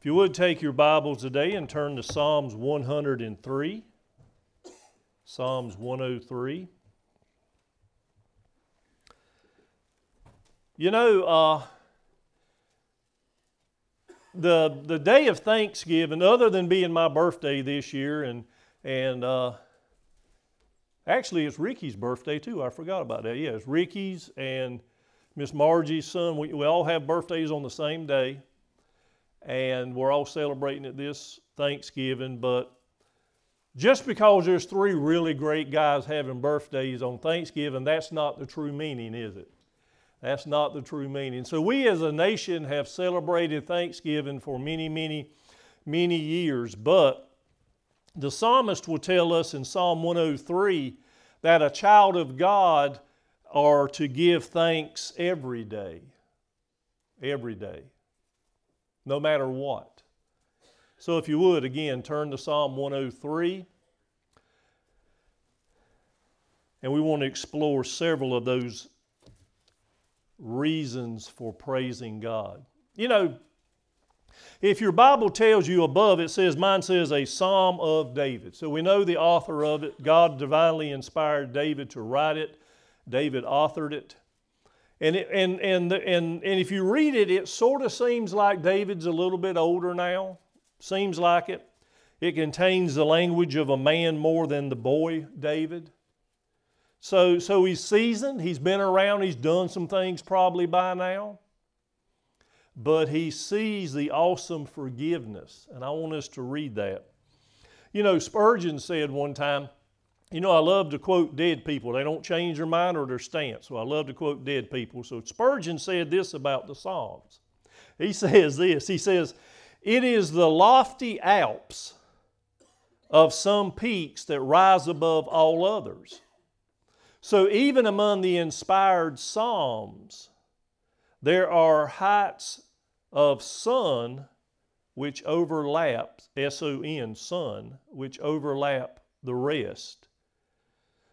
If you would take your Bibles today and turn to Psalms 103. Psalms 103. You know, uh, the the day of Thanksgiving, other than being my birthday this year, and and uh, actually it's Ricky's birthday too. I forgot about that. Yeah, it's Ricky's and Miss Margie's son. We, we all have birthdays on the same day and we're all celebrating it this Thanksgiving. But just because there's three really great guys having birthdays on Thanksgiving, that's not the true meaning, is it? That's not the true meaning. So we as a nation have celebrated Thanksgiving for many, many, many years. But the psalmist will tell us in Psalm 103 that a child of God are to give thanks every day. Every day no matter what. So, if you would, again, turn to Psalm 103. And we want to explore several of those reasons for praising God. You know, if your Bible tells you above, it says, mine says a Psalm of David. So we know the author of it. God divinely inspired David to write it, David authored it. And, it, and, and, and, and if you read it, it sort of seems like David's a little bit older now. Seems like it. It contains the language of a man more than the boy David. So, so he's seasoned, he's been around, he's done some things probably by now. But he sees the awesome forgiveness. And I want us to read that. You know, Spurgeon said one time, you know, I love to quote dead people. They don't change their mind or their stance. So I love to quote dead people. So Spurgeon said this about the Psalms. He says this He says, It is the lofty Alps of some peaks that rise above all others. So even among the inspired Psalms, there are heights of sun which overlap, S O N, sun, which overlap the rest.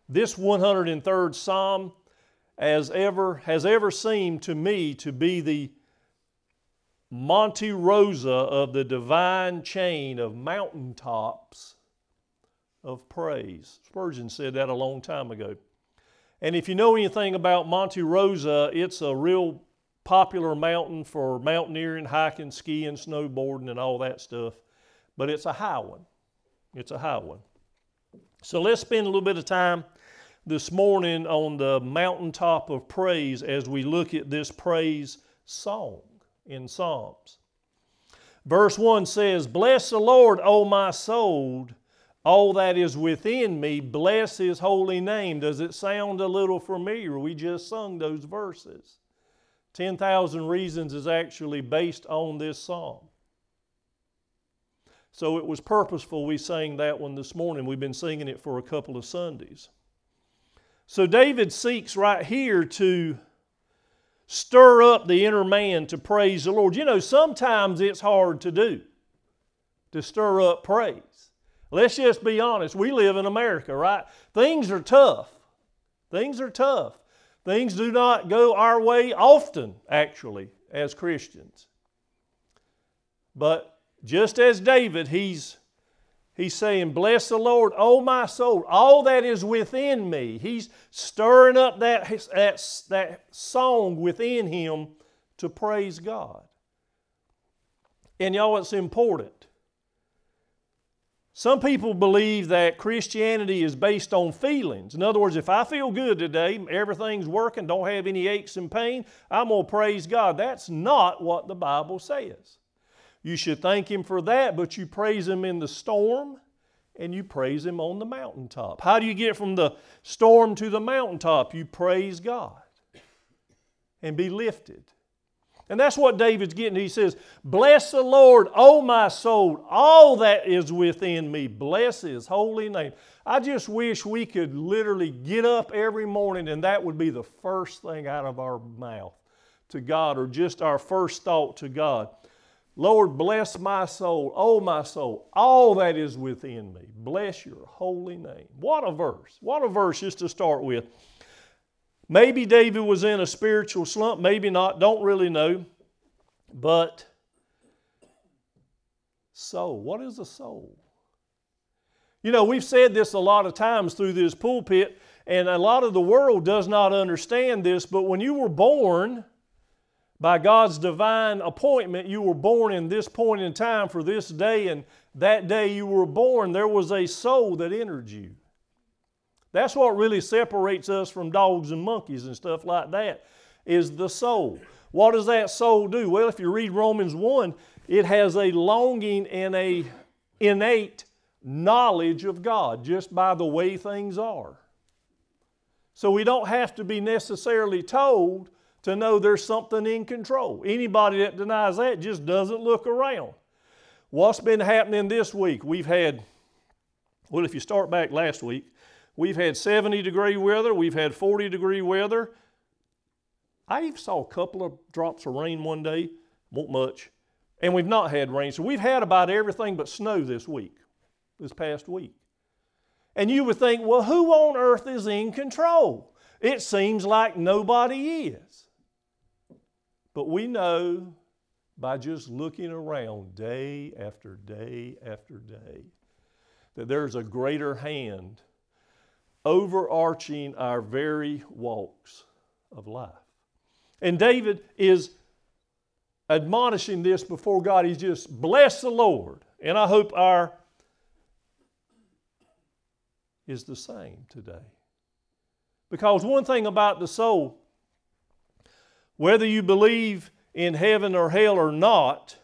This 103rd Psalm as ever, has ever seemed to me to be the Monte Rosa of the divine chain of mountaintops of praise. Spurgeon said that a long time ago. And if you know anything about Monte Rosa, it's a real popular mountain for mountaineering, hiking, skiing, snowboarding, and all that stuff. But it's a high one. It's a high one. So let's spend a little bit of time this morning on the mountaintop of praise as we look at this praise song in Psalms. Verse 1 says, Bless the Lord, O my soul, all that is within me, bless his holy name. Does it sound a little familiar? We just sung those verses. 10,000 Reasons is actually based on this psalm. So it was purposeful we sang that one this morning. We've been singing it for a couple of Sundays. So David seeks right here to stir up the inner man to praise the Lord. You know, sometimes it's hard to do, to stir up praise. Let's just be honest. We live in America, right? Things are tough. Things are tough. Things do not go our way often, actually, as Christians. But just as David, he's He's saying, Bless the Lord, O my soul, all that is within me. He's stirring up that, that, that song within him to praise God. And y'all, it's important. Some people believe that Christianity is based on feelings. In other words, if I feel good today, everything's working, don't have any aches and pain, I'm going to praise God. That's not what the Bible says. You should thank Him for that, but you praise Him in the storm and you praise Him on the mountaintop. How do you get from the storm to the mountaintop? You praise God and be lifted. And that's what David's getting. He says, Bless the Lord, O my soul, all that is within me. Bless His holy name. I just wish we could literally get up every morning and that would be the first thing out of our mouth to God or just our first thought to God. Lord, bless my soul, oh my soul, all that is within me. Bless your holy name. What a verse. What a verse just to start with. Maybe David was in a spiritual slump, maybe not, don't really know. But soul. What is a soul? You know, we've said this a lot of times through this pulpit, and a lot of the world does not understand this, but when you were born, by God's divine appointment, you were born in this point in time for this day, and that day you were born, there was a soul that entered you. That's what really separates us from dogs and monkeys and stuff like that, is the soul. What does that soul do? Well, if you read Romans 1, it has a longing and a innate knowledge of God just by the way things are. So we don't have to be necessarily told to know there's something in control. Anybody that denies that just doesn't look around. What's been happening this week? We've had, well, if you start back last week, we've had 70 degree weather, we've had 40 degree weather. I even saw a couple of drops of rain one day, won't much, and we've not had rain. So we've had about everything but snow this week, this past week. And you would think, well, who on earth is in control? It seems like nobody is. But we know by just looking around day after day after day that there's a greater hand overarching our very walks of life. And David is admonishing this before God. He's just, bless the Lord. And I hope our is the same today. Because one thing about the soul, whether you believe in heaven or hell or not,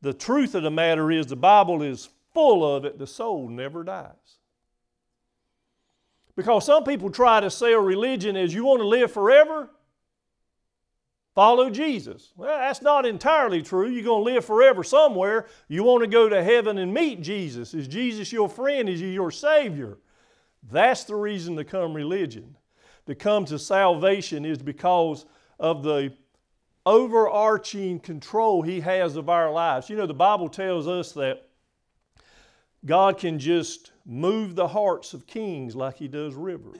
the truth of the matter is the Bible is full of it, the soul never dies. Because some people try to sell religion as you want to live forever, follow Jesus. Well, that's not entirely true. You're going to live forever somewhere. You want to go to heaven and meet Jesus. Is Jesus your friend? Is he your Savior? That's the reason to come religion. To come to salvation is because of the overarching control He has of our lives. You know, the Bible tells us that God can just move the hearts of kings like He does rivers.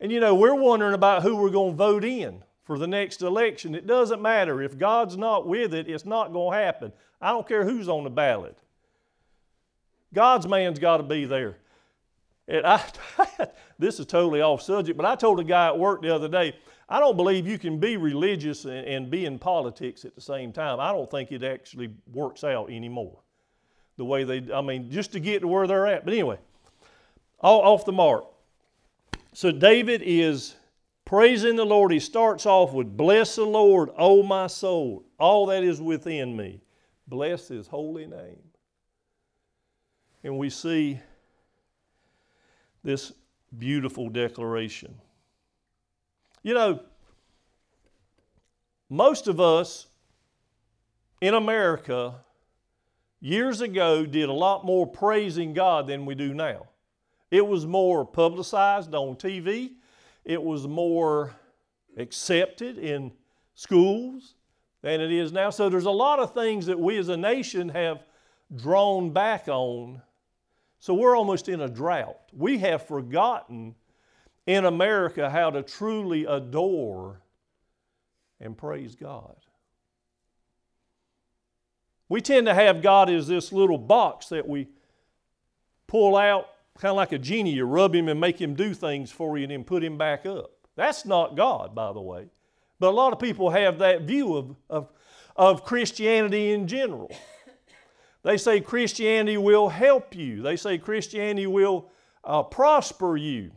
And you know, we're wondering about who we're going to vote in for the next election. It doesn't matter. If God's not with it, it's not going to happen. I don't care who's on the ballot. God's man's got to be there. And I, this is totally off subject, but I told a guy at work the other day, I don't believe you can be religious and, and be in politics at the same time. I don't think it actually works out anymore. The way they, I mean, just to get to where they're at. But anyway, all, off the mark. So David is praising the Lord. He starts off with, Bless the Lord, O my soul, all that is within me. Bless his holy name. And we see this beautiful declaration. You know, most of us in America years ago did a lot more praising God than we do now. It was more publicized on TV, it was more accepted in schools than it is now. So there's a lot of things that we as a nation have drawn back on so we're almost in a drought. We have forgotten in America how to truly adore and praise God. We tend to have God as this little box that we pull out, kind of like a genie. You rub him and make him do things for you and then put him back up. That's not God, by the way. But a lot of people have that view of, of, of Christianity in general. They say Christianity will help you. They say Christianity will uh, prosper you.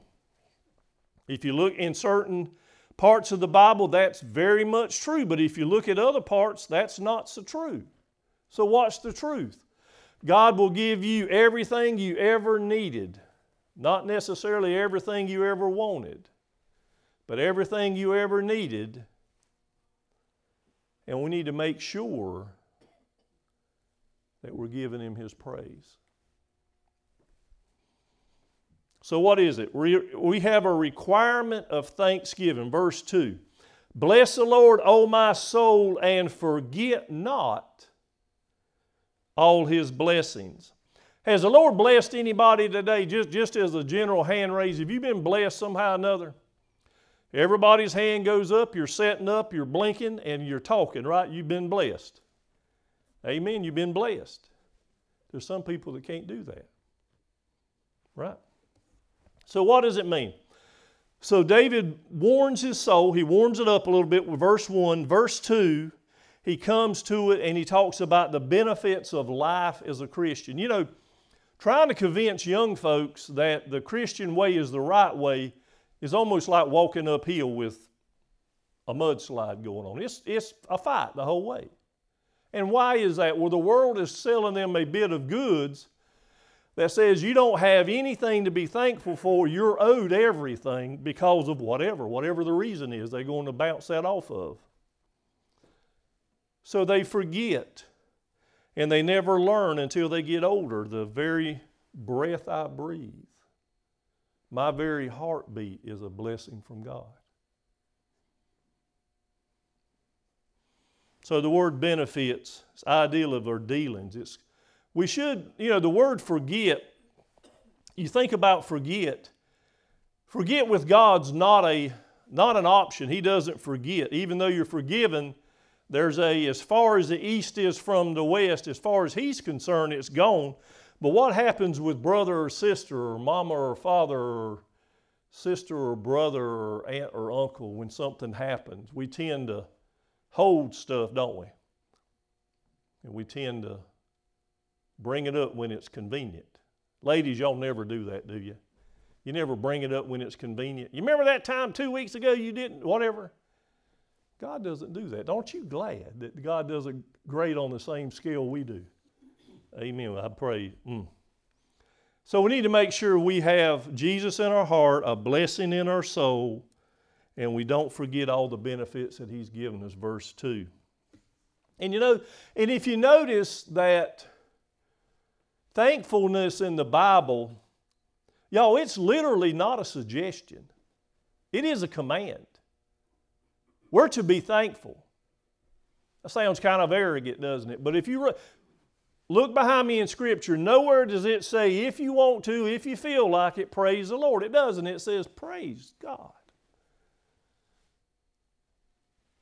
If you look in certain parts of the Bible, that's very much true. But if you look at other parts, that's not so true. So, what's the truth? God will give you everything you ever needed, not necessarily everything you ever wanted, but everything you ever needed. And we need to make sure that we're giving Him His praise. So, what is it? We have a requirement of thanksgiving. Verse 2 Bless the Lord, O my soul, and forget not all His blessings. Has the Lord blessed anybody today, just, just as a general hand raise? Have you been blessed somehow or another? Everybody's hand goes up, you're setting up, you're blinking, and you're talking, right? You've been blessed. Amen. You've been blessed. There's some people that can't do that. Right? So, what does it mean? So, David warns his soul. He warms it up a little bit with verse 1. Verse 2, he comes to it and he talks about the benefits of life as a Christian. You know, trying to convince young folks that the Christian way is the right way is almost like walking uphill with a mudslide going on. It's, it's a fight the whole way. And why is that? Well, the world is selling them a bit of goods that says you don't have anything to be thankful for, you're owed everything because of whatever, whatever the reason is they're going to bounce that off of. So they forget and they never learn until they get older the very breath I breathe. My very heartbeat is a blessing from God. So the word benefits, it's ideal of our dealings. It's we should, you know, the word forget, you think about forget. Forget with God's not a not an option. He doesn't forget. Even though you're forgiven, there's a as far as the east is from the west, as far as he's concerned, it's gone. But what happens with brother or sister or mama or father or sister or brother or aunt or uncle when something happens? We tend to hold stuff, don't we? And we tend to bring it up when it's convenient. Ladies, y'all never do that, do you? You never bring it up when it's convenient. You remember that time two weeks ago you didn't, whatever? God doesn't do that. Aren't you glad that God doesn't grade on the same scale we do? Amen. I pray. Mm. So we need to make sure we have Jesus in our heart, a blessing in our soul, and we don't forget all the benefits that He's given us. Verse 2. And you know, and if you notice that Thankfulness in the Bible, y'all, it's literally not a suggestion, it is a command. We're to be thankful. That sounds kind of arrogant, doesn't it? But if you re- look behind me in Scripture, nowhere does it say, if you want to, if you feel like it, praise the Lord. It doesn't. It says, praise God.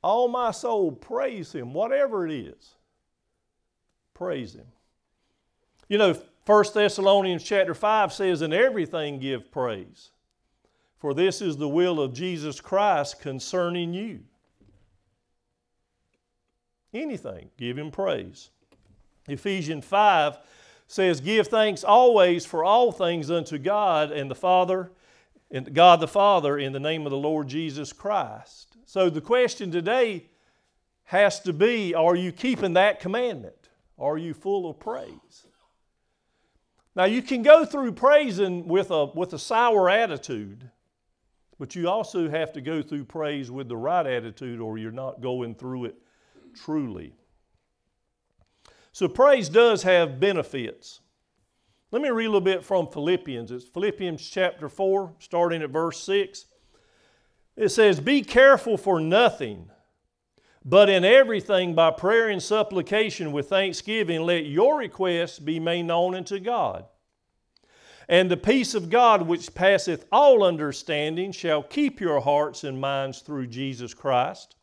All my soul, praise Him, whatever it is. Praise Him. You know, 1 Thessalonians chapter 5 says, In everything give praise, for this is the will of Jesus Christ concerning you. Anything, give him praise. Ephesians 5 says, Give thanks always for all things unto God and the Father, and God the Father, in the name of the Lord Jesus Christ. So the question today has to be Are you keeping that commandment? Are you full of praise? Now, you can go through praising with a, with a sour attitude, but you also have to go through praise with the right attitude, or you're not going through it truly. So, praise does have benefits. Let me read a little bit from Philippians. It's Philippians chapter 4, starting at verse 6. It says, Be careful for nothing but in everything, by prayer and supplication with thanksgiving, let your requests be made known unto God. And the peace of God, which passeth all understanding, shall keep your hearts and minds through Jesus Christ.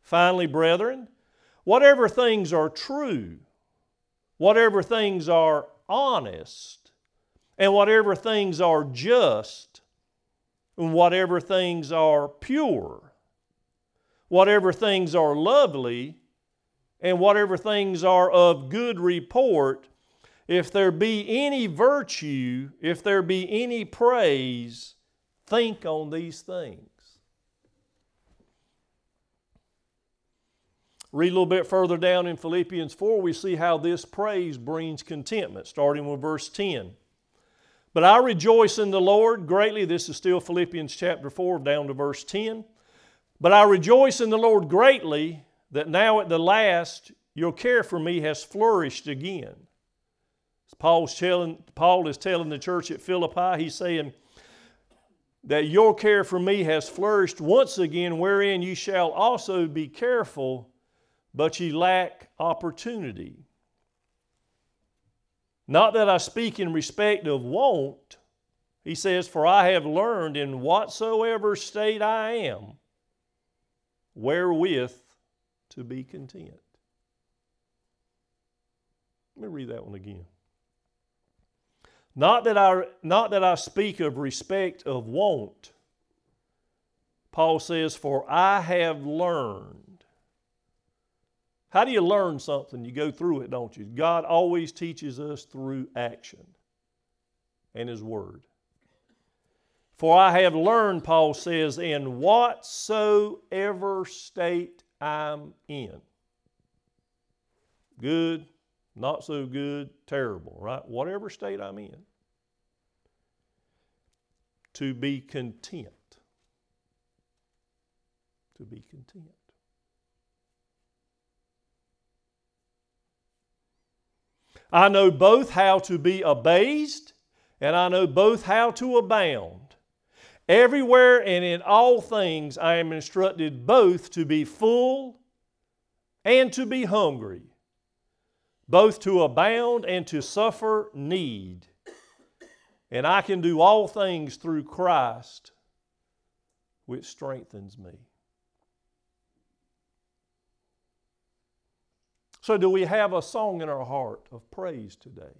Finally, brethren, whatever things are true, whatever things are honest, and whatever things are just, whatever things are pure, whatever things are lovely, and whatever things are of good report, if there be any virtue, if there be any praise, think on these things. Read a little bit further down in Philippians 4, we see how this praise brings contentment, starting with verse 10. But I rejoice in the Lord greatly. This is still Philippians chapter 4, down to verse 10. But I rejoice in the Lord greatly that now at the last your care for me has flourished again. Paul's telling, Paul is telling the church at Philippi, he's saying that your care for me has flourished once again, wherein you shall also be careful, but ye lack opportunity. Not that I speak in respect of want, he says, For I have learned in whatsoever state I am wherewith to be content. Let me read that one again. Not that I, not that I speak of respect of want. Paul says, For I have learned. How do you learn something? You go through it, don't you? God always teaches us through action and His Word. For I have learned, Paul says, in whatsoever state I'm in. Good, not so good, terrible, right? Whatever state I'm in. To be content. To be content. I know both how to be abased and I know both how to abound. Everywhere and in all things I am instructed both to be full and to be hungry, both to abound and to suffer need. And I can do all things through Christ, which strengthens me. So, do we have a song in our heart of praise today?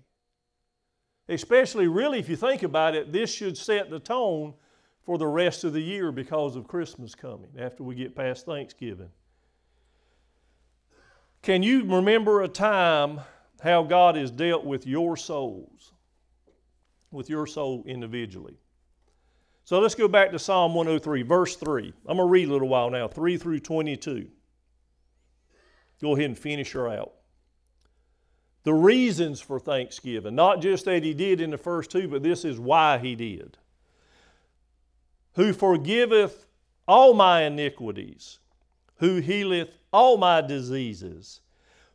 Especially, really, if you think about it, this should set the tone for the rest of the year because of Christmas coming after we get past Thanksgiving. Can you remember a time how God has dealt with your souls, with your soul individually? So let's go back to Psalm 103, verse 3. I'm going to read a little while now, 3 through 22. Go ahead and finish her out. The reasons for thanksgiving, not just that he did in the first two, but this is why he did who forgiveth all my iniquities, who healeth all my diseases,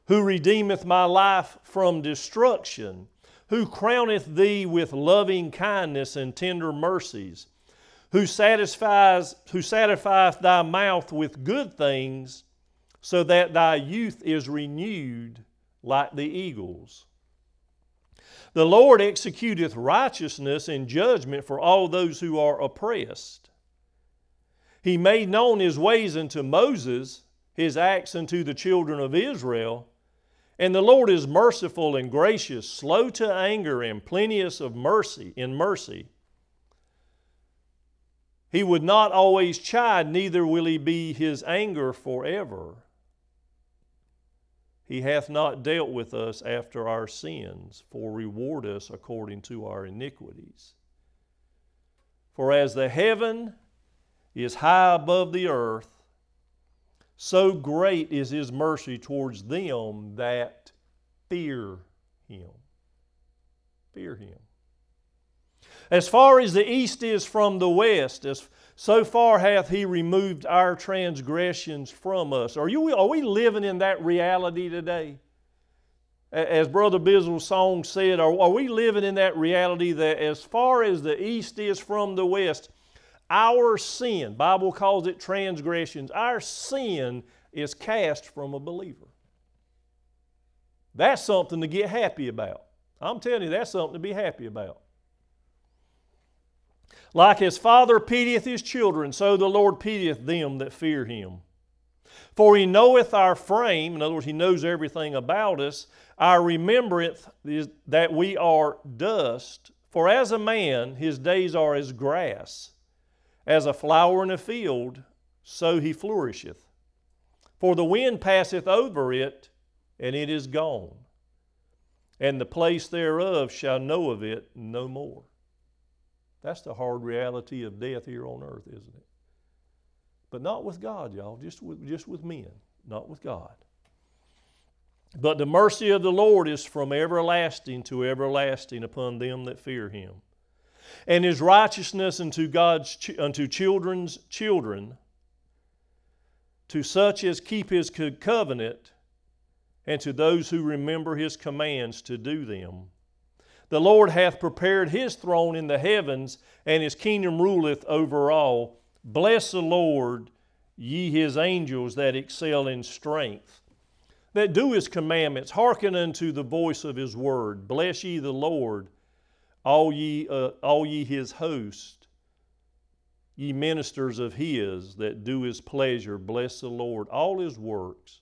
who redeemeth my life from destruction, who crowneth thee with loving kindness and tender mercies, who satisfies who satisfieth thy mouth with good things, so that thy youth is renewed like the eagles. The Lord executeth righteousness and judgment for all those who are oppressed. He made known his ways unto Moses, his acts unto the children of Israel. And the Lord is merciful and gracious, slow to anger, and plenteous of mercy in mercy. He would not always chide, neither will he be his anger forever. He hath not dealt with us after our sins, for reward us according to our iniquities. For as the heaven is high above the earth, so great is his mercy towards them that fear him. Fear him. As far as the east is from the west, as so far hath he removed our transgressions from us. Are, you, are we living in that reality today? As Brother Bizzle's song said, are, are we living in that reality that as far as the east is from the west, our sin, Bible calls it transgressions, our sin is cast from a believer. That's something to get happy about. I'm telling you, that's something to be happy about. Like his Father pitieth his children, so the Lord pitieth them that fear him. For he knoweth our frame, in other words, he knows everything about us. Our remembrance is that we are dust. For as a man, his days are as grass, as a flower in a field, so he flourisheth. For the wind passeth over it, and it is gone, and the place thereof shall know of it no more. That's the hard reality of death here on earth, isn't it? But not with God, y'all, just with, just with men, not with God. But the mercy of the Lord is from everlasting to everlasting upon them that fear him. And his righteousness unto God's unto children's children, to such as keep his covenant, and to those who remember his commands to do them. The Lord hath prepared his throne in the heavens, and his kingdom ruleth over all. Bless the Lord, ye his angels that excel in strength, that do his commandments, hearken unto the voice of his word. Bless ye the Lord, all ye, uh, all ye his host, ye ministers of his that do his pleasure. Bless the Lord, all his works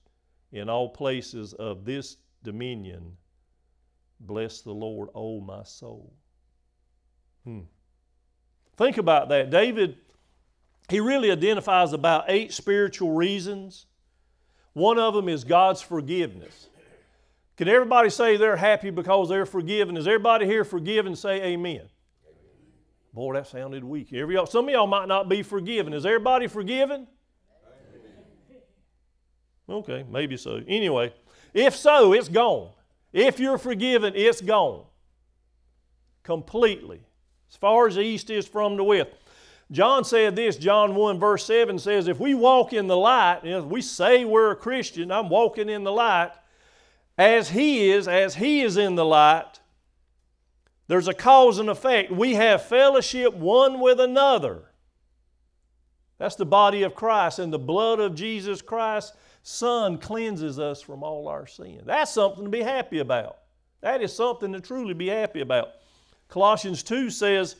in all places of this dominion Bless the Lord, O my soul. Hmm. Think about that. David, he really identifies about eight spiritual reasons. One of them is God's forgiveness. Can everybody say they're happy because they're forgiven? Is everybody here forgiven? Say amen. Boy, that sounded weak. Every, some of y'all might not be forgiven. Is everybody forgiven? Okay, maybe so. Anyway, if so, it's gone. If you're forgiven, it's gone. Completely. As far as the east is from the west. John said this, John 1, verse 7 says, If we walk in the light, if we say we're a Christian, I'm walking in the light, as He is, as He is in the light, there's a cause and effect. We have fellowship one with another. That's the body of Christ, and the blood of Jesus Christ Son cleanses us from all our sin. That's something to be happy about. That is something to truly be happy about. Colossians 2 says,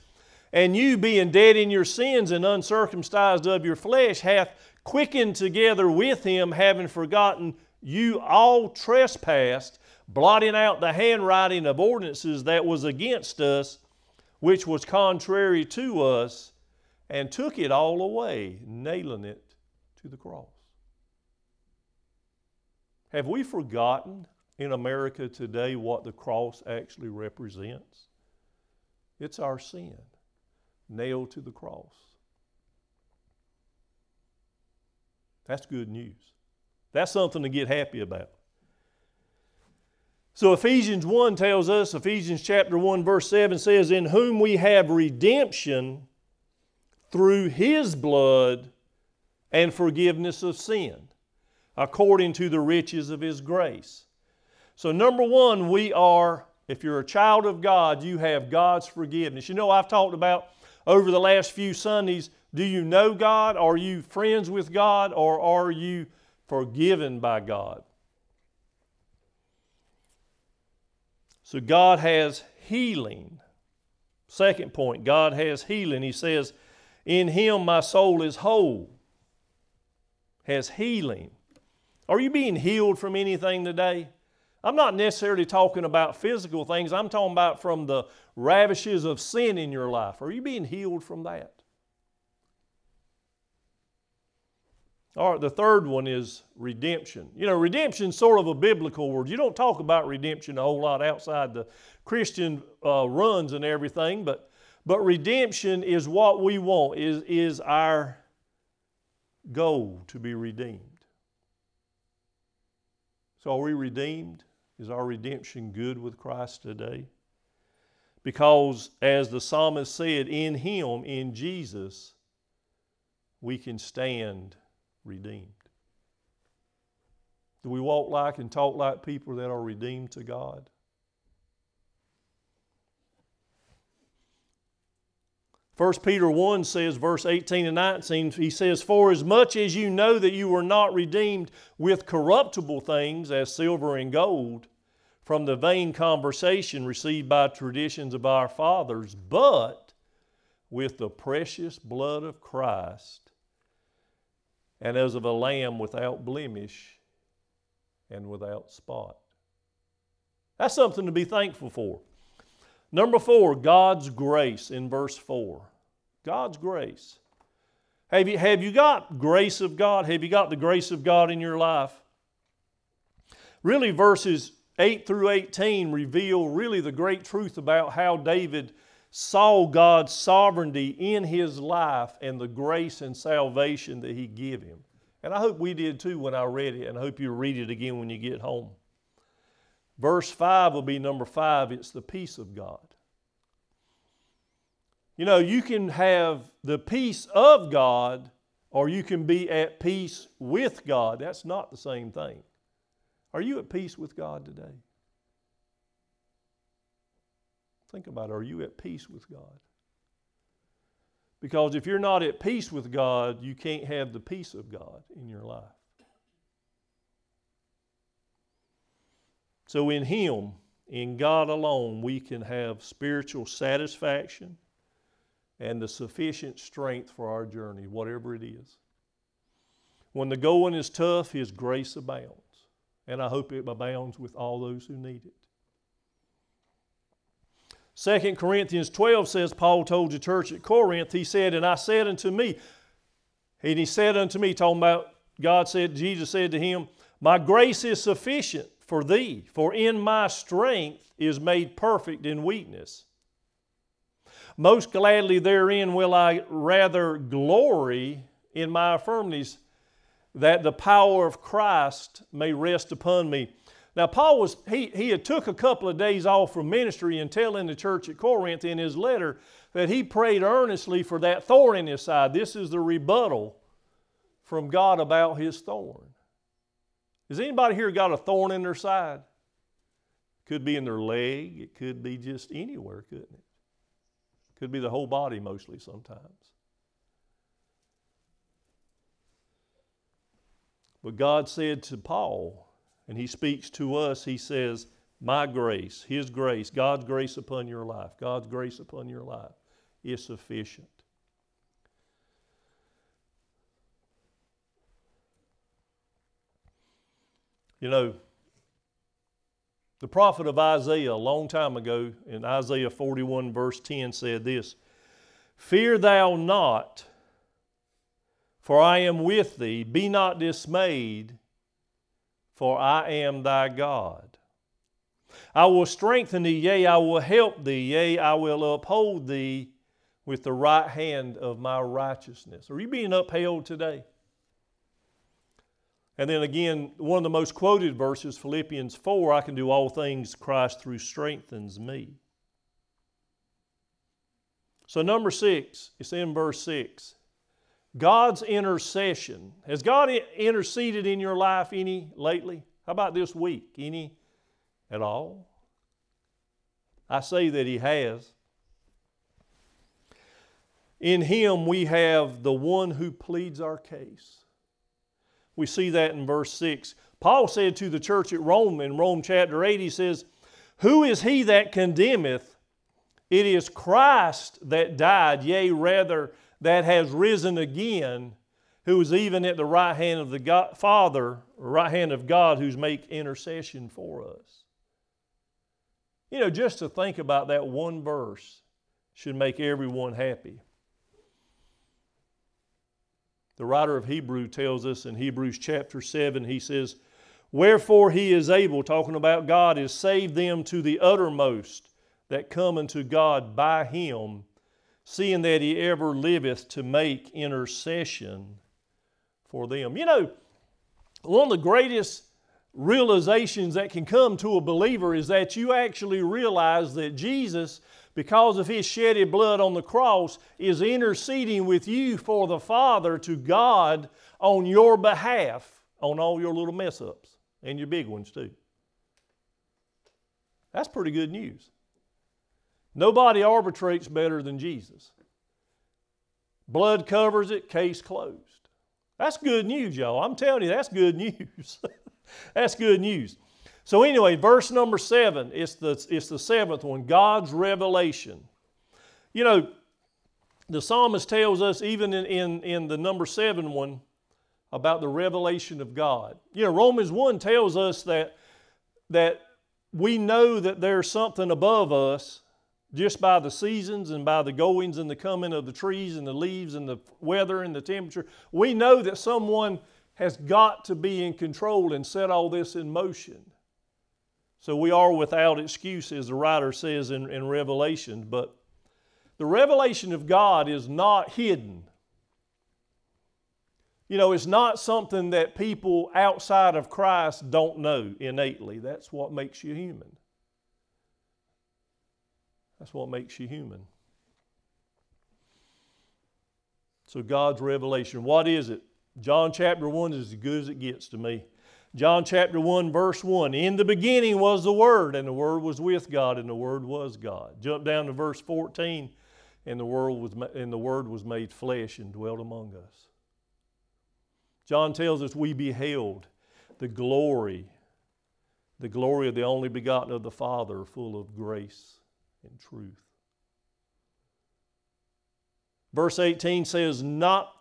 And you, being dead in your sins and uncircumcised of your flesh, hath quickened together with him, having forgotten you all trespassed, blotting out the handwriting of ordinances that was against us, which was contrary to us, and took it all away, nailing it to the cross. Have we forgotten in America today what the cross actually represents? It's our sin nailed to the cross. That's good news. That's something to get happy about. So Ephesians 1 tells us, Ephesians chapter 1, verse 7 says, In whom we have redemption through his blood and forgiveness of sin according to the riches of His grace. So, number one, we are, if you're a child of God, you have God's forgiveness. You know, I've talked about over the last few Sundays do you know God? Are you friends with God? Or are you forgiven by God? So, God has healing. Second point, God has healing. He says, In Him my soul is whole, has healing. Are you being healed from anything today? I'm not necessarily talking about physical things, I'm talking about from the ravishes of sin in your life. Are you being healed from that? All right, the third one is redemption. You know, redemption is sort of a biblical word. You don't talk about redemption a whole lot outside the Christian uh, runs and everything, but, but redemption is what we want, is, is our goal to be redeemed. So, are we redeemed? Is our redemption good with Christ today? Because, as the psalmist said, in Him, in Jesus, we can stand redeemed. Do we walk like and talk like people that are redeemed to God? 1 Peter 1 says, verse 18 and 19, he says, For as much as you know that you were not redeemed with corruptible things as silver and gold from the vain conversation received by traditions of our fathers, but with the precious blood of Christ, and as of a lamb without blemish and without spot. That's something to be thankful for. Number four, God's grace in verse 4. God's grace. Have you, have you got grace of God? Have you got the grace of God in your life? Really, verses 8 through 18 reveal really the great truth about how David saw God's sovereignty in his life and the grace and salvation that he gave him. And I hope we did too when I read it, and I hope you read it again when you get home. Verse 5 will be number 5 it's the peace of God. You know, you can have the peace of God or you can be at peace with God. That's not the same thing. Are you at peace with God today? Think about it. Are you at peace with God? Because if you're not at peace with God, you can't have the peace of God in your life. So, in Him, in God alone, we can have spiritual satisfaction and the sufficient strength for our journey, whatever it is. When the going is tough, His grace abounds. And I hope it abounds with all those who need it. 2 Corinthians 12 says, Paul told the church at Corinth, he said, And I said unto me, and he said unto me, talking about God said, Jesus said to him, My grace is sufficient for thee, for in my strength is made perfect in weakness. Most gladly therein will I rather glory in my infirmities, that the power of Christ may rest upon me. Now, Paul was, he, he had took a couple of days off from ministry and telling the church at Corinth in his letter that he prayed earnestly for that thorn in his side. This is the rebuttal from God about his thorn. Has anybody here got a thorn in their side? Could be in their leg, it could be just anywhere, couldn't it? Could be the whole body mostly sometimes. But God said to Paul, and he speaks to us, he says, My grace, his grace, God's grace upon your life, God's grace upon your life is sufficient. You know, the prophet of Isaiah, a long time ago, in Isaiah 41, verse 10, said this Fear thou not, for I am with thee. Be not dismayed, for I am thy God. I will strengthen thee, yea, I will help thee, yea, I will uphold thee with the right hand of my righteousness. Are you being upheld today? And then again, one of the most quoted verses, Philippians 4 I can do all things Christ through strengthens me. So, number six, it's in verse 6. God's intercession. Has God interceded in your life any lately? How about this week? Any at all? I say that He has. In Him we have the one who pleads our case. We see that in verse 6. Paul said to the church at Rome in Rome chapter 8, he says, Who is he that condemneth? It is Christ that died, yea, rather, that has risen again, who is even at the right hand of the God, Father, right hand of God, who's make intercession for us. You know, just to think about that one verse should make everyone happy. The writer of Hebrew tells us in Hebrews chapter 7, he says, Wherefore he is able, talking about God, is save them to the uttermost that come unto God by him seeing that he ever liveth to make intercession for them. You know, one of the greatest realizations that can come to a believer is that you actually realize that Jesus, because of his shedded blood on the cross, is interceding with you for the Father to God on your behalf on all your little mess ups and your big ones too. That's pretty good news. Nobody arbitrates better than Jesus. Blood covers it, case closed. That's good news, y'all. I'm telling you, that's good news. that's good news. So, anyway, verse number seven, it's the, it's the seventh one God's revelation. You know, the psalmist tells us, even in, in, in the number seven one, about the revelation of God. You know, Romans 1 tells us that, that we know that there's something above us just by the seasons and by the goings and the coming of the trees and the leaves and the weather and the temperature, we know that someone has got to be in control and set all this in motion. So we are without excuse, as the writer says in, in Revelation. But the revelation of God is not hidden. You know, it's not something that people outside of Christ don't know innately. That's what makes you human. That's what makes you human. So, God's revelation. What is it? John chapter 1 is as good as it gets to me. John chapter 1, verse 1 In the beginning was the Word, and the Word was with God, and the Word was God. Jump down to verse 14, and the, world was, and the Word was made flesh and dwelt among us. John tells us we beheld the glory, the glory of the only begotten of the Father, full of grace and truth. Verse 18 says, Not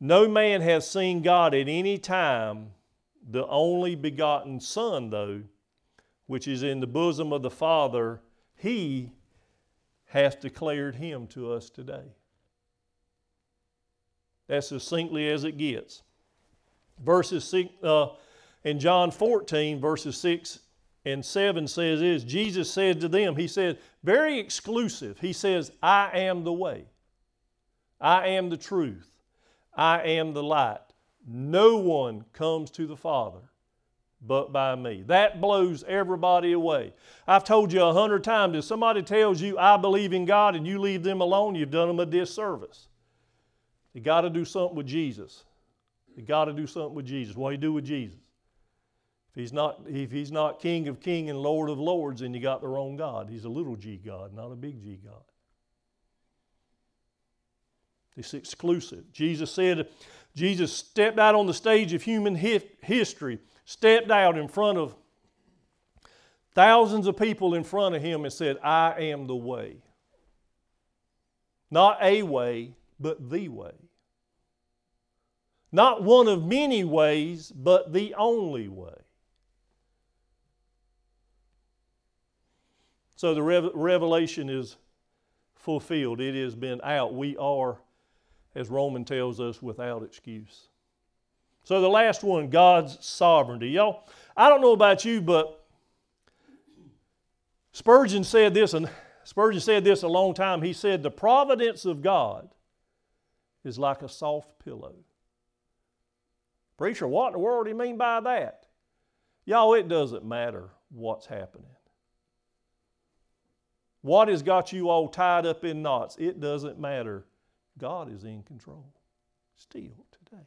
no man has seen God at any time, the only begotten Son, though, which is in the bosom of the Father, he hath declared him to us today. That's succinctly as it gets. Verses six, uh, in John 14, verses 6 and 7 says is Jesus said to them, He said, very exclusive. He says, I am the way. I am the truth. I am the light. No one comes to the Father but by me. That blows everybody away. I've told you a hundred times if somebody tells you, I believe in God, and you leave them alone, you've done them a disservice. You got to do something with Jesus. You got to do something with Jesus. What do you do with Jesus? If he's not, if he's not King of King and Lord of Lords, then you got the wrong God. He's a little G God, not a big G God. It's exclusive. Jesus said, Jesus stepped out on the stage of human history, stepped out in front of thousands of people in front of him and said, I am the way. Not a way, but the way. Not one of many ways, but the only way. So the revelation is fulfilled. It has been out. We are as Roman tells us, without excuse. So the last one, God's sovereignty. Y'all, I don't know about you, but Spurgeon said this, and Spurgeon said this a long time. He said, The providence of God is like a soft pillow. Preacher, what in the world do you mean by that? Y'all, it doesn't matter what's happening. What has got you all tied up in knots? It doesn't matter God is in control still today.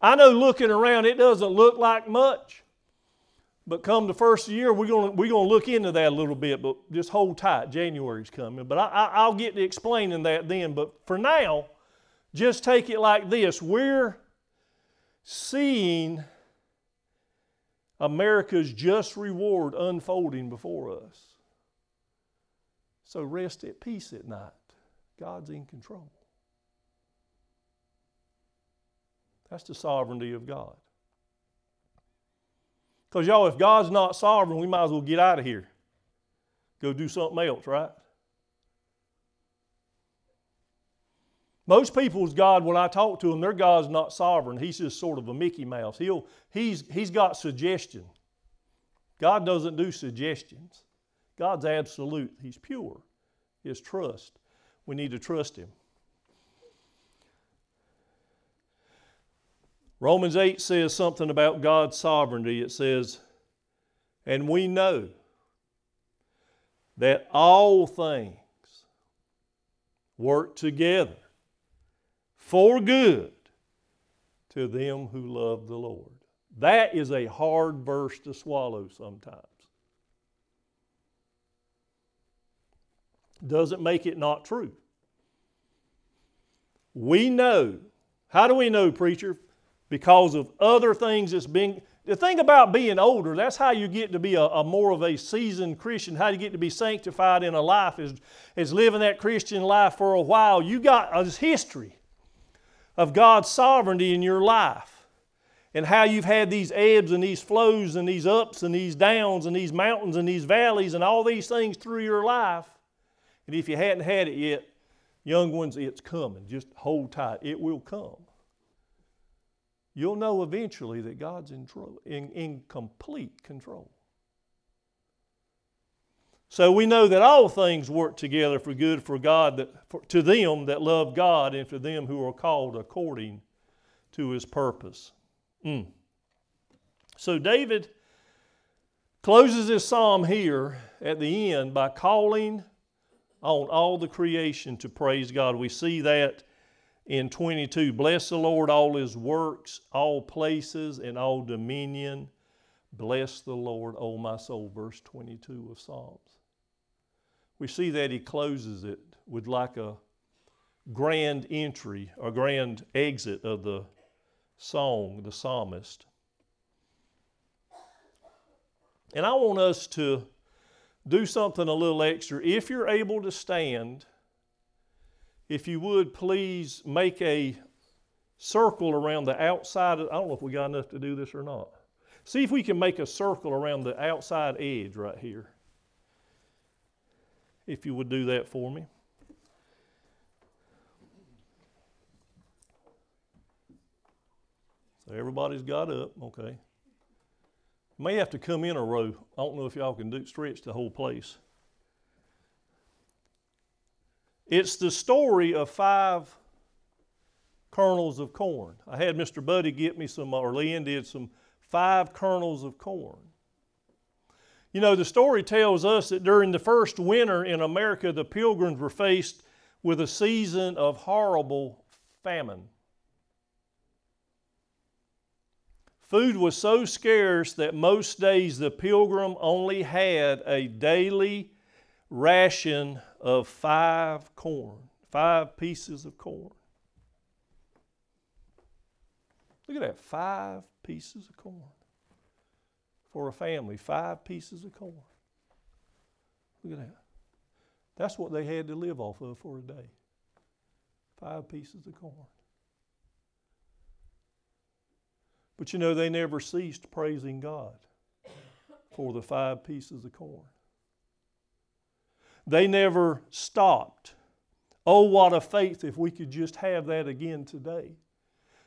I know looking around, it doesn't look like much. But come the first year, we're going we're gonna look into that a little bit, but just hold tight. January's coming. But I, will get to explaining that then. But for now, just take it like this we're seeing America's just reward unfolding before us. So rest at peace at night. God's in control. That's the sovereignty of God. Because, y'all, if God's not sovereign, we might as well get out of here. Go do something else, right? Most people's God, when I talk to them, their God's not sovereign. He's just sort of a Mickey Mouse. He'll, he's, he's got suggestion. God doesn't do suggestions. God's absolute. He's pure. His trust we need to trust Him. Romans 8 says something about God's sovereignty. It says, And we know that all things work together for good to them who love the Lord. That is a hard verse to swallow sometimes. Doesn't make it not true. We know. How do we know, preacher? Because of other things that's been. The thing about being older, that's how you get to be a, a, more of a seasoned Christian, how you get to be sanctified in a life is, is living that Christian life for a while. You got a history of God's sovereignty in your life and how you've had these ebbs and these flows and these ups and these downs and these mountains and these valleys and all these things through your life. And if you hadn't had it yet, Young ones, it's coming. Just hold tight. It will come. You'll know eventually that God's in, in, in complete control. So we know that all things work together for good for God, that, for, to them that love God and to them who are called according to his purpose. Mm. So David closes his psalm here at the end by calling on all the creation to praise God. We see that in 22. Bless the Lord, all his works, all places, and all dominion. Bless the Lord, O my soul. Verse 22 of Psalms. We see that he closes it with like a grand entry, a grand exit of the song, the psalmist. And I want us to do something a little extra. If you're able to stand, if you would please make a circle around the outside. Of, I don't know if we got enough to do this or not. See if we can make a circle around the outside edge right here. if you would do that for me. So everybody's got up, okay. May have to come in a row. I don't know if y'all can do stretch the whole place. It's the story of five kernels of corn. I had Mr. Buddy get me some, or Lynn did some five kernels of corn. You know, the story tells us that during the first winter in America, the pilgrims were faced with a season of horrible famine. Food was so scarce that most days the pilgrim only had a daily ration of five corn, five pieces of corn. Look at that, five pieces of corn. For a family, five pieces of corn. Look at that. That's what they had to live off of for a day. Five pieces of corn. But you know, they never ceased praising God for the five pieces of corn. They never stopped. Oh, what a faith if we could just have that again today.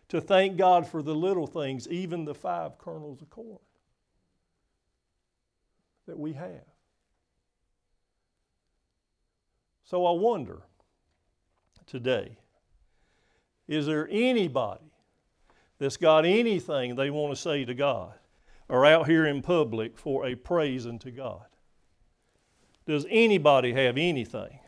To thank God for the little things, even the five kernels of corn that we have. So I wonder today is there anybody that's got anything they want to say to God or out here in public for a praise unto God? Does anybody have anything?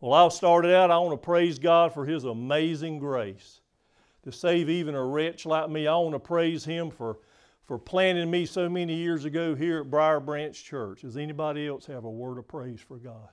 Well, I started out, I want to praise God for His amazing grace to save even a wretch like me. I want to praise Him for, for planting me so many years ago here at Briar Branch Church. Does anybody else have a word of praise for God?